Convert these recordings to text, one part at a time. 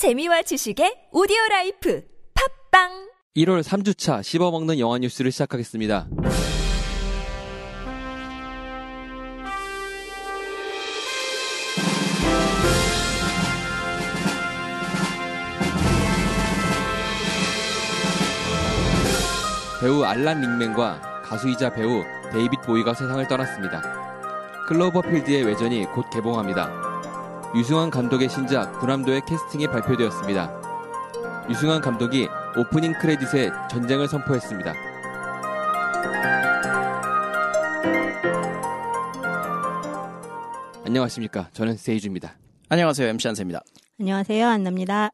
재미와 지식의 오디오 라이프 팟빵 1월 3주차 씹어먹는 영화 뉴스를 시작하겠습니다. 배우 알란 릭맨과 가수이자 배우 데이빗 보위가 세상을 떠났습니다. 클로버필드의 외전이 곧 개봉합니다. 류승완 감독의 신작 군함도의 캐스팅이 발표되었습니다. 류승완 감독이 오프닝 크레딧에 전쟁을 선포했습니다. 안녕하십니까. 저는 세이주입니다. 안녕하세요. MC 한세입니다. 안녕하세요. 안나입니다.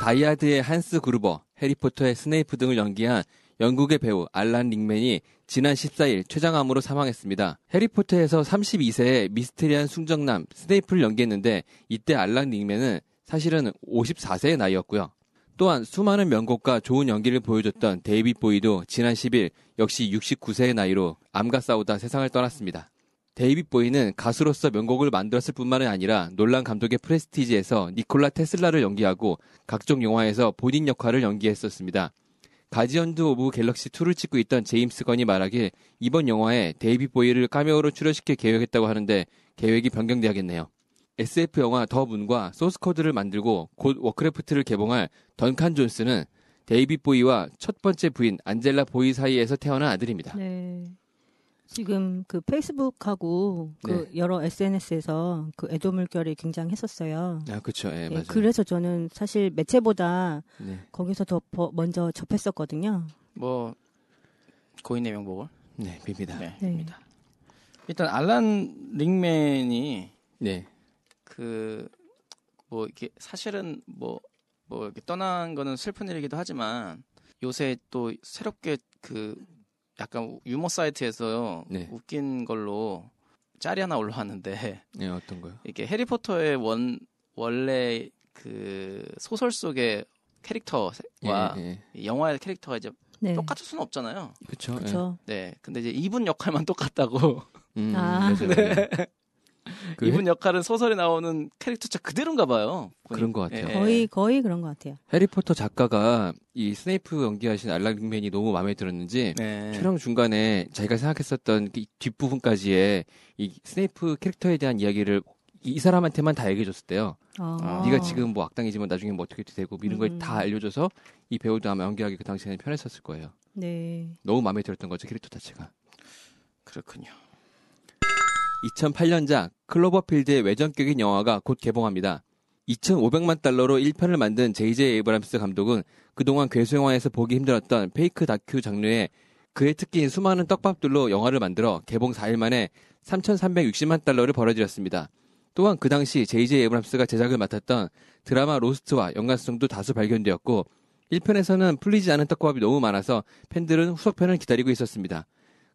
다이하드의 한스 그루버, 해리포터의 스네이프 등을 연기한 영국의 배우 알란 릭맨이 지난 14일 췌장암으로 사망했습니다. 해리포터에서 32세의 미스테리한 순정남 스네이프를 연기했는데 이때 알란 릭맨은 사실은 54세의 나이였고요. 또한 수많은 명곡과 좋은 연기를 보여줬던 데이빗 보위도 지난 10일 역시 69세의 나이로 암과 싸우다 세상을 떠났습니다. 데이빗 보위는 가수로서 명곡을 만들었을 뿐만 아니라 놀란 감독의 프레스티지에서 니콜라 테슬라를 연기하고 각종 영화에서 본인 역할을 연기했었습니다. 가디언즈 오브 갤럭시 2를 찍고 있던 제임스 건이 말하길 이번 영화에 데이빗 보위를 카메오로 출연시킬 계획했다고 하는데 계획이 변경돼야겠네요. SF 영화 더 문과 소스 코드를 만들고 곧 워크래프트를 개봉할 던칸 존스는 데이빗 보위와 첫 번째 부인 안젤라 보위 사이에서 태어난 아들입니다. 네. 지금 그 페이스북하고 그 네. 여러 SNS에서 그 애도 물결이 굉장했었어요. 아, 그렇죠. 예, 네, 맞아요. 그래서 저는 사실 매체보다 네. 거기서 더 버- 먼저 접했었거든요. 뭐 고인의 명복을 네, 빕니다. 네. 네. 입니다. 일단 알란 링맨이 네. 그뭐 이렇게 사실은 뭐뭐 이렇게 떠난 거는 슬픈 일이기도 하지만 요새 또 새롭게 그 약간 유머 사이트에서 네. 웃긴 걸로 짤이 하나 올라왔는데 네, 어떤 거요? 이게 해리포터의 원 원래 그 소설 속의 캐릭터와 예, 예. 영화의 캐릭터가 이제 네. 똑같을 수는 없잖아요. 그렇죠. 네. 근데 이제 이분 역할만 똑같다고. 음, 아. 네. 그 이분 역할은 소설에 나오는 캐릭터 자 그대로인가 봐요. 그런 것 같아요. 예. 거의 거의 그런 것 같아요. 해리포터 작가가 이 스네이프 연기하신 알란 릭맨이 너무 마음에 들었는지 네. 촬영 중간에 자기가 생각했었던 그 뒷부분까지의 이 스네이프 캐릭터에 대한 이야기를 이, 이 사람한테만 다 얘기해줬었대요. 아. 아. 네가 지금 뭐 악당이지만 나중에 뭐 어떻게 되고 뭐 이런 걸 음. 다 알려줘서 이 배우도 아마 연기하기 그 당시에는 편했었을 거예요. 네. 너무 마음에 들었던 거죠 캐릭터 자체가. 그렇군요. 2008년작 클로버필드의 외전격인 영화가 곧 개봉합니다. 2,500만 달러로 1편을 만든 J.J. 에이브람스 감독은 그동안 괴수 영화에서 보기 힘들었던 페이크 다큐 장르에 그의 특기인 수많은 떡밥들로 영화를 만들어 개봉 4일 만에 3,360만 달러를 벌어들였습니다. 또한 그 당시 J.J. 에이브람스가 제작을 맡았던 드라마 로스트와 연관성도 다수 발견되었고 1편에서는 풀리지 않은 떡밥이 너무 많아서 팬들은 후속편을 기다리고 있었습니다.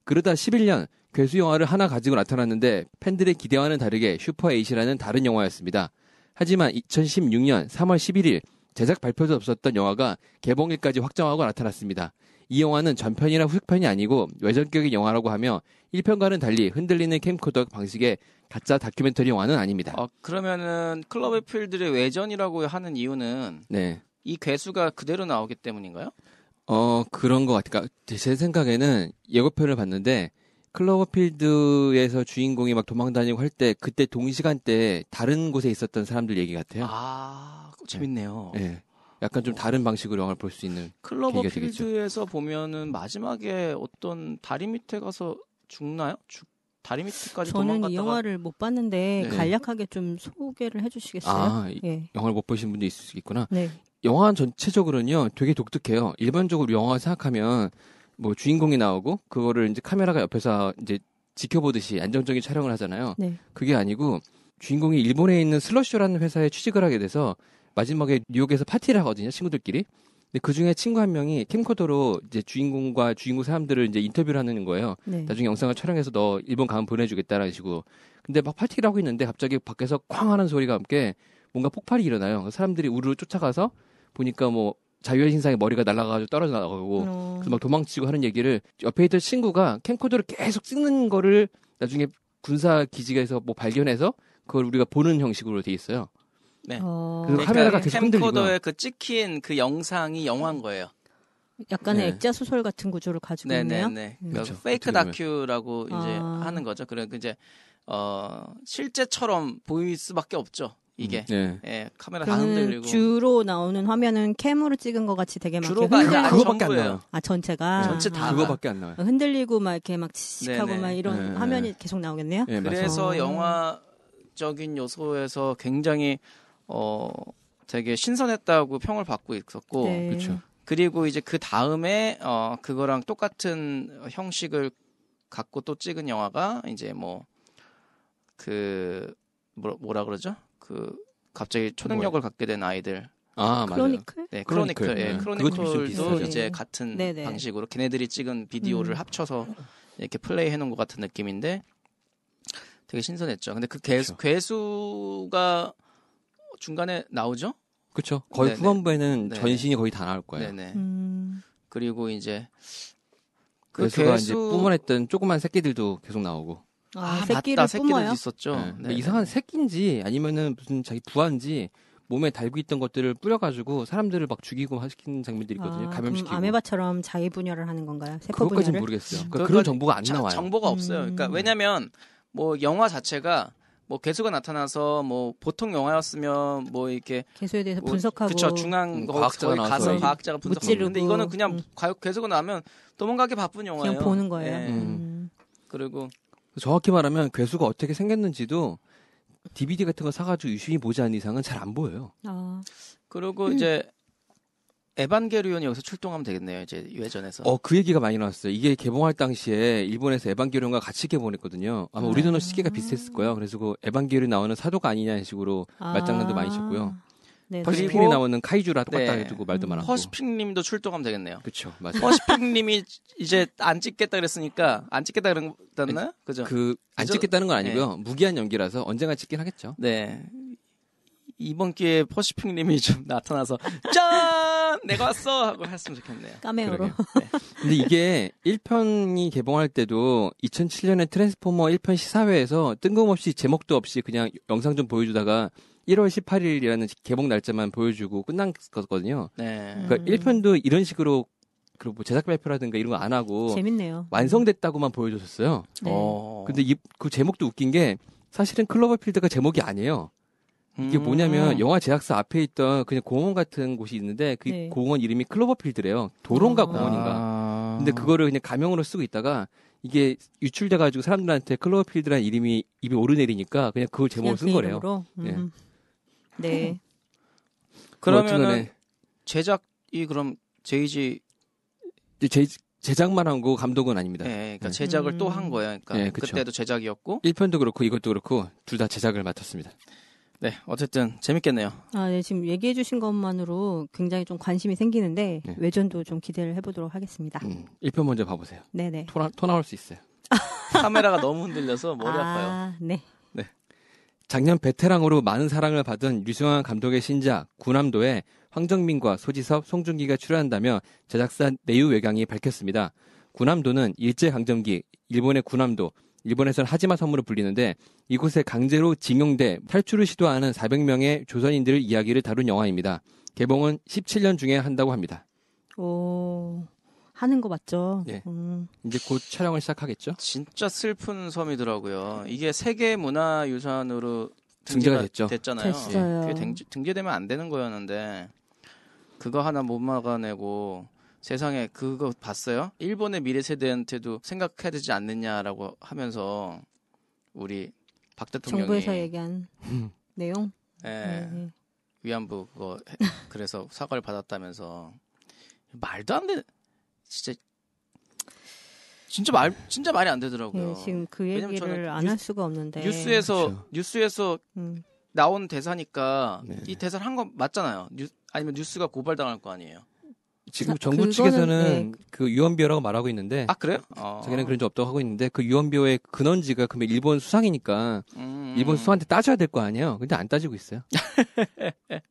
그러다 11년 괴수 영화를 하나 가지고 나타났는데 팬들의 기대와는 다르게 슈퍼 에이트라는 다른 영화였습니다. 하지만 2016년 3월 11일 제작 발표도 없었던 영화가 개봉일까지 확정하고 나타났습니다. 이 영화는 전편이나 후속편이 아니고 외전격인 영화라고 하며 1편과는 달리 흔들리는 캠코더 방식의 가짜 다큐멘터리 영화는 아닙니다. 어, 그러면은 클로버필드의 외전이라고 하는 이유는 네. 이 괴수가 그대로 나오기 때문인가요? 어, 그런 것 같아요. 그러니까 제 생각에는 예고편을 봤는데, 클로버필드에서 주인공이 막 도망다니고 할 때, 그때 동시간대에 다른 곳에 있었던 사람들 얘기 같아요. 아, 재밌네요. 예. 약간 좀 다른 방식으로 영화를 볼 수 있는. 클로버필드에서 보면은 마지막에 어떤 다리 밑에 가서 죽나요? 죽 다리 밑에까지 저는 도망갔다가 이 영화를 못 봤는데 네. 간략하게 좀 소개를 해주시겠어요? 아, 이- 예. 영화를 못 보신 분도 있을 수 있구나. 네. 영화 전체적으로는요, 되게 독특해요. 일반적으로 영화 생각하면, 뭐 주인공이 나오고, 그거를 이제 카메라가 옆에서 이제 지켜보듯이 안정적인 촬영을 하잖아요. 네. 그게 아니고 주인공이 일본에 있는 슬러쇼라는 회사에 취직을 하게 돼서 마지막에 뉴욕에서 파티를 하거든요 친구들끼리. 근데 그 중에 친구 한 명이 캠코더로 이제 주인공과 주인공 사람들을 이제 인터뷰를 하는 거예요. 네. 나중에 영상을 촬영해서 너 일본 가면 보내주겠다라는 식으로. 근데 막 파티를 하고 있는데 갑자기 밖에서 쾅 하는 소리가 함께 뭔가 폭발이 일어나요. 사람들이 우르르 쫓아가서 보니까 뭐 자유의 신상에 머리가 날아가가지고 떨어져 나가고 어, 그래서 막 도망치고 하는 얘기를 옆에 있던 친구가 캠코더를 계속 찍는 거를 나중에 군사 기지에서 뭐 발견해서 그걸 우리가 보는 형식으로 돼 있어요. 네. 어, 그 카메라가 계속. 캠코더에 그 찍힌 그 영상이 영화인 거예요. 약간의 네. 액자 소설 같은 구조를 가지고 있네요. 네네네. 음. 그러니까 그렇죠. 페이크. 다큐라고 이제 아. 하는 거죠. 그러니까 이제 어 실제처럼 보일 수밖에 없죠. 이게 네. 예 카메라 다 그러면 흔들리고 주로 나오는 화면은 캠으로 찍은 것 같이 되게 막 주로가 이렇게 아니라 흔들리고 그거밖에 안. 나와요. 아 전체가 전체 다 아, 그거밖에 안 나와요. 흔들리고 막 이렇게 막 칙칙하고 네네. 막 이런 네. 화면이 계속 나오겠네요. 네. 그래서 어. 영화적인 요소에서 굉장히 어 되게 신선했다고 평을 받고 있었고 네. 그렇죠. 그리고 이제 그 다음에 어 그거랑 똑같은 형식을 갖고 또 찍은 영화가 이제 뭐그 뭐라, 뭐라 그러죠? 그 갑자기 초능력을 갖게 된 아이들. 아, 맞아요. 크로니클? 네, 크로니클. 크로니클. 예, 네. 크로니클도. 이제 같은 네네. 방식으로 걔네들이 찍은 비디오를 음. 합쳐서 이렇게 플레이 해놓은 것 같은 느낌인데 되게 신선했죠. 근데 그 그렇죠. 괴수가 중간에 나오죠? 그렇죠. 거의 네네. 후반부에는 네네. 전신이 거의 다 나올 거예요. 네네. 음, 그리고 이제 그 괴수가 이제 뿜어냈던 조그만 새끼들도 계속 나오고. 아, 아, 새끼를 맞다. 새끼들도 뿜어요? 있었죠. 네. 네. 이상한 새끼인지 아니면은 무슨 자기 부하인지 몸에 달고 있던 것들을 뿌려가지고 사람들을 막 죽이고 시키는 장면들이 있거든요. 아, 감염시키고. 아메바처럼 자기 분열을 하는 건가요? 세포 그것까지는 분열을? 모르겠어요. 그러니까 그것까지 그런 정보가 안 자- 나와요. 정보가 없어요. 그러니까 음. 왜냐면 뭐 영화 자체가 뭐 개수가 나타나서 뭐 보통 영화였으면 뭐 이렇게 개수에 대해서 뭐 분석하고 그쵸 중앙 음, 과학자가 가서 과학자가 분석하고. 근데 이거는 그냥 음. 과- 개수가 나면 도망가기 바쁜 영화예요. 그냥 보는 거예요. 예. 음. 음. 그리고 정확히 말하면 괴수가 어떻게 생겼는지도 DVD 같은 거 사가지고 유심히 보지 않는 이상은 잘 안 보여요. 아, 그리고 음. 이제 에반게리온이 여기서 출동하면 되겠네요. 이제 외전에서. 어, 그 얘기가 많이 나왔어요. 이게 개봉할 당시에 일본에서 에반게리온과 같이 개봉했거든요. 아마 우리나라 아. 시기가 비슷했을 거예요. 그래서 그 에반게리온 나오는 사도가 아니냐는 식으로 말장난도 많이 쳤고요. 네, 퍼시픽이 나오는 카이주라 똑같다 네. 해두고 말도 음. 많았고. 퍼시픽님도 출동하면 되겠네요. 그쵸, 맞아요. 퍼시픽님이 이제 안 찍겠다 그랬으니까 안 찍겠다 그랬나요? 그죠? 그, 안 그죠? 찍겠다는 건 아니고요. 무기한 연기라서 언젠가 찍긴 하겠죠. 네. 이번 기회에 퍼시픽님이 좀 나타나서 짠 내가 왔어 하고 했으면 좋겠네요. 까메오로. 그러게요. 근데 이게 1편이 개봉할 때도 2007년에 트랜스포머 1편 시사회에서 뜬금없이 제목도 없이 그냥 영상 좀 보여주다가 1월 18일이라는 개봉 날짜만 보여주고 끝난 거거든요. 네. 그러니까 음. 1편도 이런 식으로 그리고 뭐 제작 발표라든가 이런 거 안 하고 재밌네요. 완성됐다고만 보여줬었어요. 네. 어. 근데 이, 그 제목도 웃긴 게 사실은 클로버필드가 제목이 아니에요. 이게 음. 뭐냐면 영화 제작사 앞에 있던 그냥 공원 같은 곳이 있는데 그 네. 공원 이름이 클로버필드래요. 도론가 아. 공원인가. 아. 근데 그거를 그냥 가명으로 쓰고 있다가 이게 유출돼가지고 사람들한테 클로버필드라는 이름이 입에 오르내리니까 그냥 그걸 제목으로 그냥 쓴그 거래요. 이름으로? 음. 예. 네. 그러면은 뭐 어쨌든 제작이 그럼 제이지 제, 제작만 한 거 감독은 아닙니다. 네, 그러니까 네. 제작을 또 음. 한 거예요. 그러니까 네, 그쵸. 그때도 제작이었고. 1편도 그렇고 이것도 그렇고 둘 다 제작을 맡았습니다. 네, 어쨌든 재밌겠네요. 아, 네, 지금 얘기해 주신 것만으로 굉장히 좀 관심이 생기는데 네. 외전도 좀 기대를 해 보도록 하겠습니다. 음, 1편 먼저 봐 보세요. 네 네. 토, 나, 토 나올 수 있어요. 카메라가 너무 흔들려서 머리 아파요. 아, 네. 작년 베테랑으로 많은 사랑을 받은 류승환 감독의 신작 구남도에 황정민과 소지섭, 송중기가 출연한다며 제작사 내유 외강이 밝혔습니다. 구남도는 일제강점기 일본의 구남도, 일본에서는 하지마 섬으로 불리는데 이곳에 강제로 징용돼 탈출을 시도하는 400명의 조선인들 이야기를 다룬 영화입니다. 개봉은 17년 중에 한다고 합니다. 오, 하는 거 맞죠? 네. 음, 이제 곧 촬영을 시작하겠죠? 진짜 슬픈 섬이더라고요. 이게 세계 문화유산으로 등재가 등재가 됐죠. 됐잖아요. 됐어요. 그게 등, 등재 되면 안 되는 거였는데 그거 하나 못 막아내고 세상에 그거 봤어요? 일본의 미래 세대한테도 생각해야 되지 않느냐라고 하면서 우리 박 대통령이 정부에서 얘기한 음. 내용? 예, 네. 위안부 그거 해- 그래서 사과를 받았다면서 말도 안 돼. 진짜 진짜 말 진짜 말이 안 되더라고요. 네, 지금 그 얘기를 안 할 수가 없는데. 뉴스에서 그렇죠. 뉴스에서 음, 나온 대사니까 네. 이 대사를 한 거 맞잖아요. 뉴, 아니면 뉴스가 고발당할 거 아니에요. 지금 자, 정부 그거는, 측에서는 네. 그 유언비어라고 말하고 있는데 아 그래요? 어. 자기는 그런 적 없다고 하고 있는데 그 유언비어의 근원지가 그러면 일본 수상이니까 음. 일본 수상한테 따져야 될 거 아니에요. 근데 안 따지고 있어요.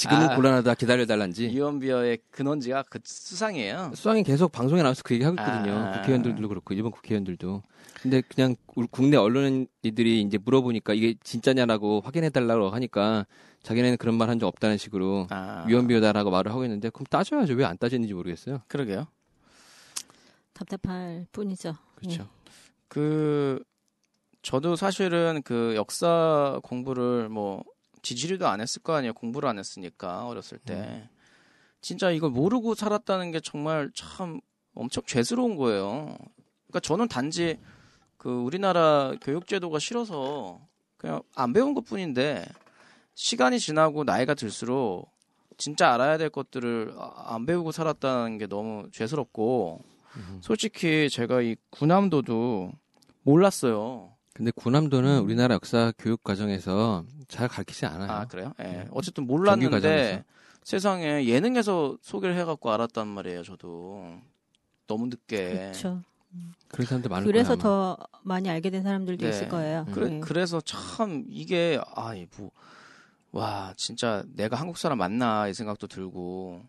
지금은 아. 곤란하다 기다려달란지. 이원비어의 근원지가 그 수상이에요. 수상이 계속 방송에 나와서 그 얘기 하고 있거든요. 아. 국회의원들도 그렇고 일본 국회의원들도. 근데 그냥 우리 국내 언론인들이 이제 물어보니까 이게 진짜냐라고 확인해달라고 하니까 자기네는 그런 말 한 적 없다는 식으로 아, 위헌비어다라고 말을 하고 있는데 그럼 따져야죠. 왜 안 따지는지 모르겠어요. 그러게요. 답답할 뿐이죠. 그렇죠. 그 저도 사실은 그 역사 공부를 뭐 지지리도 안 했을 거 아니에요. 공부를 안 했으니까 어렸을 때 진짜 이걸 모르고 살았다는 게 정말 참 엄청 죄스러운 거예요. 그러니까 저는 단지 그 우리나라 교육 제도가 싫어서 그냥 안 배운 것 뿐인데 시간이 지나고 나이가 들수록 진짜 알아야 될 것들을 아- 안 배우고 살았다는 게 너무 죄스럽고 솔직히 제가 이 군함도도 몰랐어요. 근데 구남도는 우리나라 역사 교육 과정에서 잘 가르치지 않아요. 아 그래요? 예. 네. 어쨌든 몰랐는데. 세상에 예능에서 소개를 해갖고 알았단 말이에요. 저도 너무 늦게. 그렇죠. 그런 사람들 많을 그래서. 아마. 더 많이 알게 된 사람들도 네. 있을 거예요. 음. 그래, 네. 그래서 참 이게 아이 뭐 와 진짜 내가 한국 사람 맞나 이 생각도 들고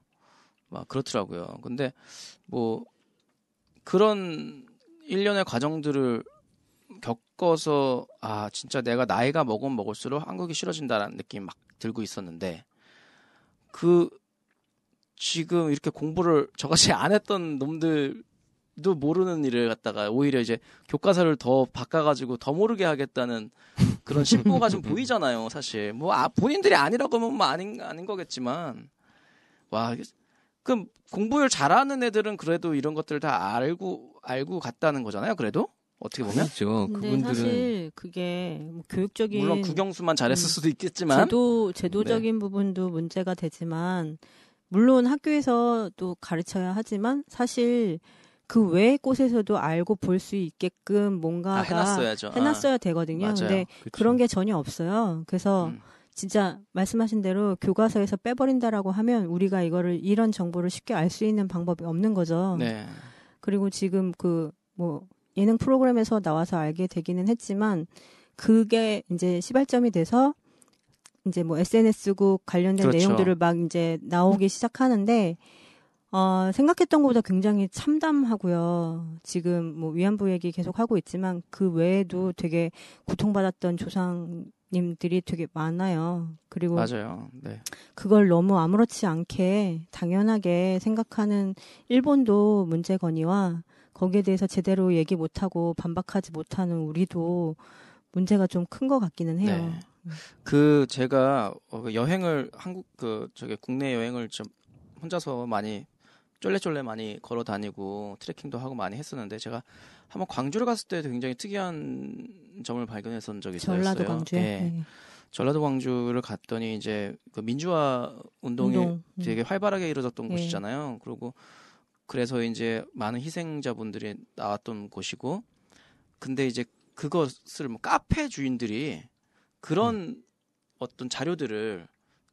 막 그렇더라고요. 근데 뭐 그런 일련의 과정들을 겪어서 아 진짜 내가 나이가 먹으면 먹을수록 한국이 싫어진다라는 느낌이 막 들고 있었는데 그 지금 이렇게 공부를 저같이 안 했던 놈들도 모르는 일을 갖다가 오히려 이제 교과서를 더 바꿔가지고 더 모르게 하겠다는 그런 심보가 좀 보이잖아요, 사실. 뭐, 아, 본인들이 아니라고 하면 뭐 아닌, 아닌 거겠지만. 와, 그럼 공부를 잘하는 애들은 그래도 이런 것들을 다 알고, 알고 갔다는 거잖아요, 그래도? 어떻게 보면? 근데 그분들은 사실 그게 뭐 교육적인 물론 국영수만 잘했을 음. 수도 있겠지만. 제도 제도적인 부분도 문제가 되지만 물론 학교에서 또 가르쳐야 하지만 사실 그 외의 곳에서도 알고 볼 수 있게끔 아, 뭔가가 해놨어야 해놨어야 되거든요. 맞아요. 근데 그쵸. 그런 게 전혀 없어요. 그래서 음. 진짜 말씀하신 대로 교과서에서 빼버린다라고 하면 우리가 이거를 이런 정보를 쉽게 알 수 있는 방법이 없는 거죠. 네. 그리고 지금 그 뭐 예능 프로그램에서 나와서 알게 되기는 했지만 그게 이제 시발점이 돼서 이제 뭐 SNS국 관련된 그렇죠. 내용들을 막 이제 나오기 시작하는데 어, 생각했던 것보다 굉장히 참담하고요. 지금 뭐 위안부 얘기 계속 하고 있지만 그 외에도 되게 고통받았던 조상님들이 되게 많아요. 그리고 맞아요. 네. 그걸 너무 아무렇지 않게 당연하게 생각하는 일본도 문제거니와 거기에 대해서 제대로 얘기 못하고 반박하지 못하는 우리도 문제가 좀 큰 것 같기는 해요. 네. 그 제가 어, 그 여행을 한국 그 저기 국내 여행을 좀 혼자서 많이 쫄래쫄래 많이 걸어 다니고 트레킹도 하고 많이 했었는데 제가 한번 광주를 갔을 때 굉장히 특이한 점을 발견했던 적이 있어요. 전라도 광주에 예. 네. 전라도 광주를 갔더니 이제 그 민주화 운동이 운동. 음. 되게 활발하게 이루어졌던 예. 곳이잖아요. 그리고 그래서 이제 많은 희생자분들이 나왔던 곳이고, 근데 이제 그것을 뭐 카페 주인들이 그런 음. 어떤 자료들을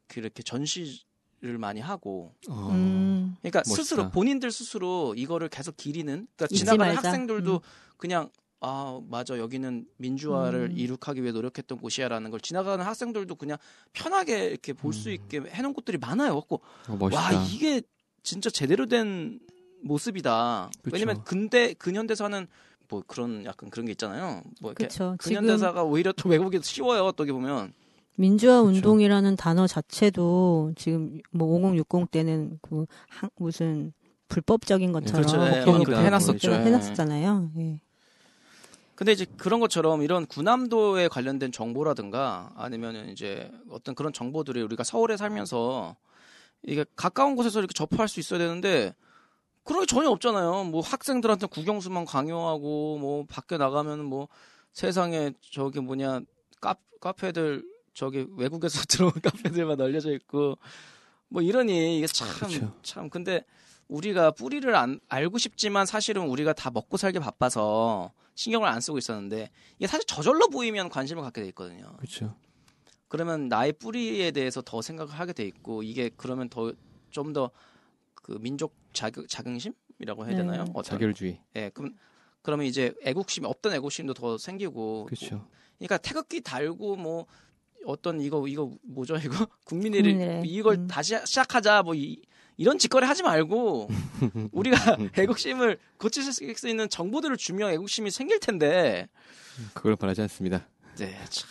그렇게 전시를 많이 하고, 어. 음. 그러니까 멋있다. 스스로 본인들 스스로 이거를 계속 기리는, 그러니까 지나가는 말자. 학생들도 음. 그냥 아 맞아 여기는 민주화를 음. 이룩하기 위해 노력했던 곳이야라는 걸 지나가는 학생들도 그냥 편하게 이렇게 볼 수 있게 해놓은 곳들이 많아요. 갖고 어. 와 이게 진짜 제대로 된 모습이다. 그쵸. 왜냐면 근대 근현대사는 뭐 그런 약간 그런 게 있잖아요. 뭐 이렇게. 지금 근현대사가 오히려 또 외국에 쉬워요. 어떻게 보면 민주화 그쵸. 운동이라는 단어 자체도 지금 뭐 5060 때는 그 한- 무슨 불법적인 것처럼 그렇죠. 예, 해놨었죠. 예. 해놨었잖아요. 예. 근데 이제 그런 것처럼 이런 군함도에 관련된 정보라든가 아니면은 이제 어떤 그런 정보들이 우리가 서울에 살면서 이게 가까운 곳에서 이렇게 접할 수 있어야 되는데 그런 게 전혀 없잖아요. 뭐 학생들한테 국영수만 강요하고 뭐 밖에 나가면 뭐 세상에 저기 뭐냐 카, 카페들 저기 외국에서 들어온 카페들만 알려져 있고 뭐 이러니 이게 참 그쵸. 참 근데 우리가 뿌리를 안, 알고 싶지만 사실은 우리가 다 먹고 살기 바빠서 신경을 안 쓰고 있었는데 이게 사실 저절로 보이면 관심을 갖게 돼 있거든요. 그렇죠. 그러면 나의 뿌리에 대해서 더 생각을 하게 돼 있고 이게 그러면 더 좀더 그 민족 자긍, 자긍심이라고 해야 네. 되나요? 어떤- 자결주의. 예, 그럼 그러면 이제 애국심이 없던 애국심도 더 생기고 그렇죠. 그러니까 태극기 달고 뭐 어떤 이거 이거 뭐죠 이거 국민의를. 이걸 음. 다시 시작하자 뭐 이, 이런 짓거리 하지 말고 우리가 애국심을 고칠 수 있는 정보들을 주면 애국심이 생길 텐데 그걸 바라지 않습니다. 네 참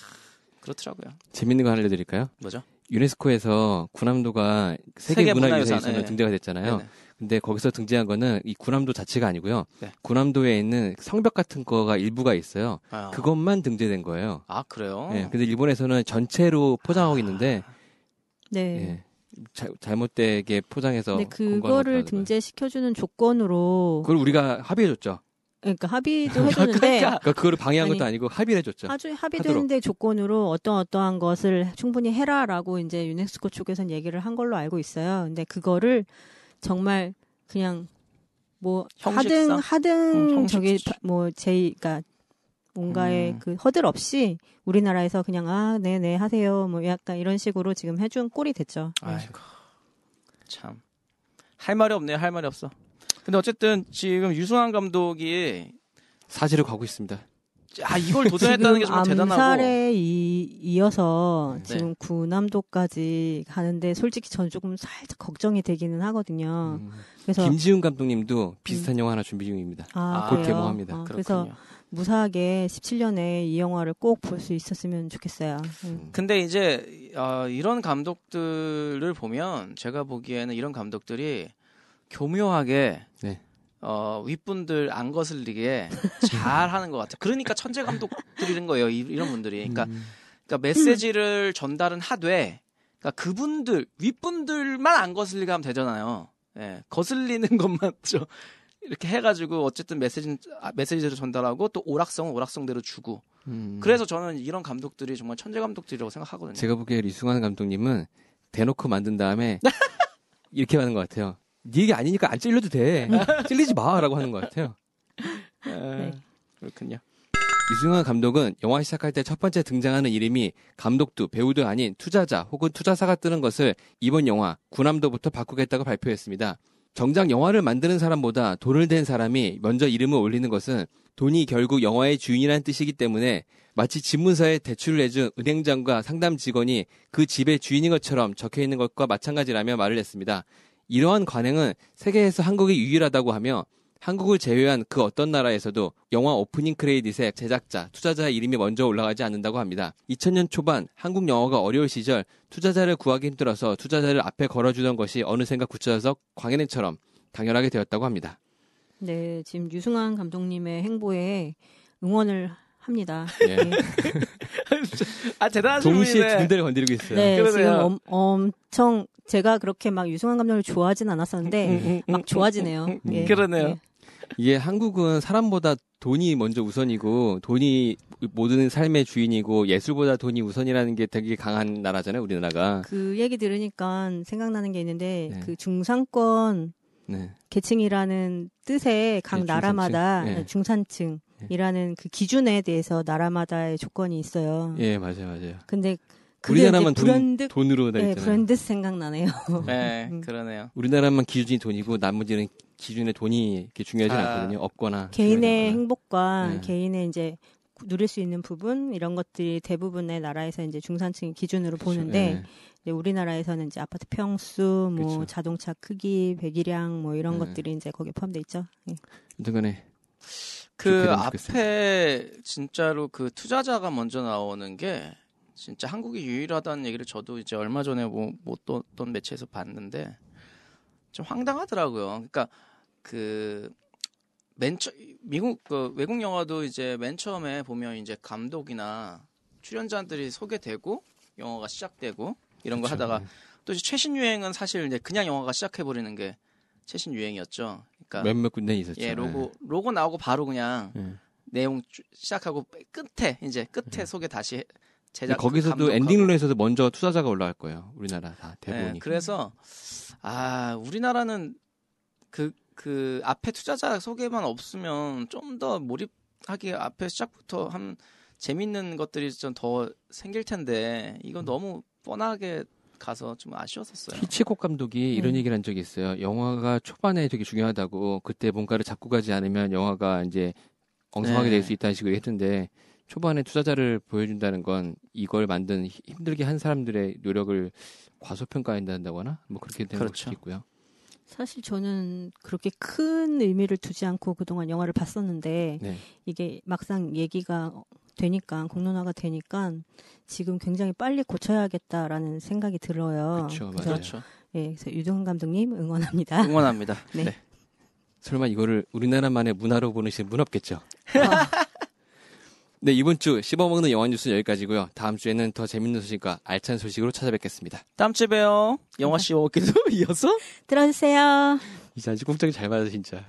그렇더라고요 재밌는 거 하나 알려드릴까요? 뭐죠 유네스코에서 군함도가 세계 세계 문화유산에 문화유산, 네. 등재가 됐잖아요. 네네. 근데 거기서 등재한 거는 이 군함도 자체가 아니고요. 네. 군함도에 있는 성벽 같은 거가 일부가 있어요. 아, 그것만 등재된 거예요. 아 그래요 예, 근데 일본에서는 전체로 포장하고 있는데 네. 예, 자- 잘못되게 포장해서 근데 공부하는 그거를. 등재시켜주는 조건으로 그걸 우리가 합의해줬죠. 그러니까 합의도 해줬는데 그러니까 그러니까 그거를 방해한 아니, 것도 아니고 합의를 해줬죠. 아주 합의도 하도록. 했는데 조건으로 어떤 어떠한 것을 충분히 해라라고 이제 유네스코 쪽에선 얘기를 한 걸로 알고 있어요. 근데 그거를 정말 그냥 뭐 형식상? 하등 하등 음, 저기. 뭐 제이 그러니까 뭔가의 음. 그 허들 없이 우리나라에서 그냥 아 네네 하세요 뭐 약간 이런 식으로 지금 해준 꼴이 됐죠. 아이고 참 할 말이 없네요 할 말이 없어 근데 어쨌든 지금 유승환 감독이 사지를 가고 있습니다. 아 이걸 도전했다는 게 정말 대단하고 암살에 이, 이어서 네. 지금 군함도까지 가는데 솔직히 저는 조금 살짝 걱정이 되기는 하거든요. 음, 그래서 김지훈 감독님도 비슷한 영화 하나 준비 중입니다. 아, 곧 그래요? 개봉합니다. 아. 그래서 무사하게 17년에 이 영화를 꼭 볼 수 있었으면 좋겠어요. 음. 근데 이제 어, 이런 감독들을 보면 제가 보기에는 이런 감독들이 교묘하게 네. 어, 윗분들 안 거슬리게 잘 하는 것 같아요. 그러니까 천재 감독들이는 거예요. 이, 런 분들이. 그러니까, 음, 그러니까 메시지를 전달은 하되 그러니까 그분들 윗분들만 안 거슬리게 하면 되잖아요. 예, 거슬리는 것만 좀 이렇게 해가지고 어쨌든 메시지 메시지를 전달하고 또 오락성은 오락성대로 주고 음. 그래서 저는 이런 감독들이 정말 천재 감독들이라고 생각하거든요. 제가 보기에 리승환 감독님은 대놓고 만든 다음에 이렇게 하는 것 같아요. 네 얘기 아니니까 안 찔려도 돼. 찔리지 마라고 하는 것 같아요. 예, 그렇군요. 이승환 감독은 영화 시작할 때 첫 번째 등장하는 이름이 감독도 배우도 아닌 투자자 혹은 투자사가 뜨는 것을 이번 영화 군함도부터 바꾸겠다고 발표했습니다. 정작 영화를 만드는 사람보다 돈을 댄 사람이 먼저 이름을 올리는 것은 돈이 결국 영화의 주인이라는 뜻이기 때문에 마치 집문서에 대출을 해준 은행장과 상담 직원이 그 집의 주인인 것처럼 적혀 있는 것과 마찬가지라며 말을 했습니다. 이러한 관행은 세계에서 한국이 유일하다고 하며 한국을 제외한 그 어떤 나라에서도 영화 오프닝 크레딧에 제작자, 투자자의 이름이 먼저 올라가지 않는다고 합니다. 2000년 초반 한국 영화가 어려울 시절 투자자를 구하기 힘들어서 투자자를 앞에 걸어주던 것이 어느샌가 굳혀져서 광해는처럼 당연하게 되었다고 합니다. 네, 지금 유승환 감독님의 행보에 응원을 합니다. 예. 네, 아 대단한 동시에. 두 군데를 건드리고 있어요. 네, 그러네요. 지금 엄, 엄청 제가 그렇게 막 유승환 감독을 좋아하진 않았었는데 막 좋아지네요. 예, 그러네요. 예. 이게 한국은 사람보다 돈이 먼저 우선이고 돈이 모든 삶의 주인이고 예술보다 돈이 우선이라는 게 되게 강한 나라잖아요, 우리나라가. 그 얘기 들으니까 생각나는 게 있는데 네. 그 중상권 네. 계층이라는 뜻의 각 네, 나라마다 중산층. 네. 중산층이라는 그 기준에 대해서 나라마다의 조건이 있어요. 예, 맞아요, 맞아요. 근데 우리나라만 돈, 브랜드 돈 으로 다 네, 있잖아요. 브랜드 생각나네요. 네, 음. 그러네요. 우리나라만 기준이 돈이고 나머지는 기준에 돈이 이렇게 중요하지 아. 않거든요. 없거나 개인의. 행복과 네. 개인의 이제 누릴 수 있는 부분 이런 것들이 대부분의 나라에서 이제 중산층 기준으로 보는데 네. 이제 우리나라에서는 이제 아파트 평수, 뭐 그렇죠. 자동차 크기, 배기량 뭐 이런 네. 것들이 이제 거기에 포함돼 있죠. 예. 어쨌간에 그 앞에 진짜로 그 투자자가 먼저 나오는 게 진짜 한국이 유일하다는 얘기를 저도 이제 얼마 전에 뭐못 어떤 매체에서 봤는데 좀 황당하더라고요. 그러니까 그 맨 처, 미국 그 외국 영화도 이제 맨 처음에 보면 이제 감독이나 출연자들이 소개되고 영화가 시작되고 이런 거 그렇죠. 하다가 또 이제 최신 유행은 사실 이제 그냥 영화가 시작해 버리는 게 최신 유행이었죠. 그러니까 몇몇 군데 있었죠. 예, 로고 로고 나오고 바로 그냥 네. 네. 내용 쭉 시작하고 끝에 이제 끝에 소개 다시 해- 제작 네. 거기서도 감독하고. 엔딩로에서도 먼저 투자자가 올라갈 거예요. 우리나라 다 예, 대부분이. 그래서 아 우리나라는 그그 앞에 투자자 소개만 없으면 좀 더 몰입하기 앞에 시작부터 한 재밌는 것들이 좀 더 생길 텐데 음. 이거 너무 뻔하게 가서 좀 아쉬웠었어요. 히치콕 감독이 이런 음. 얘기를 한 적이 있어요. 영화가 초반에 되게 중요하다고 그때 뭔가를 잡고 가지 않으면 영화가 이제 엉성하게 네. 될수 있다는 식으로 했는데 초반에 투자자를 보여준다는 건 이걸 만든 히- 힘들게 한 사람들의 노력을 과소평가한다거나 뭐 그렇게 되는 그렇죠. 것도 있고요. 사실 저는 그렇게 큰 의미를 두지 않고 그동안 영화를 봤었는데 네. 이게 막상 얘기가 되니까 공론화가 되니까 지금 굉장히 빨리 고쳐야겠다라는 생각이 들어요. 그쵸, 그래서, 맞아요. 그렇죠. 예, 그래서 유동 감독님 응원합니다. 응원합니다. 네. 네. 설마 이거를 우리나라만의 문화로 보는 분 없겠죠? 아, 네, 이번 주 씹어먹는 영화 뉴스는 여기까지고요. 다음 주에는 더 재밌는 소식과 알찬 소식으로 찾아뵙겠습니다. 다음 주에 봬요. 영화 씨 먹기도 이어서 들어주세요. 이제 아주 꼼짝이 잘 받아 진짜.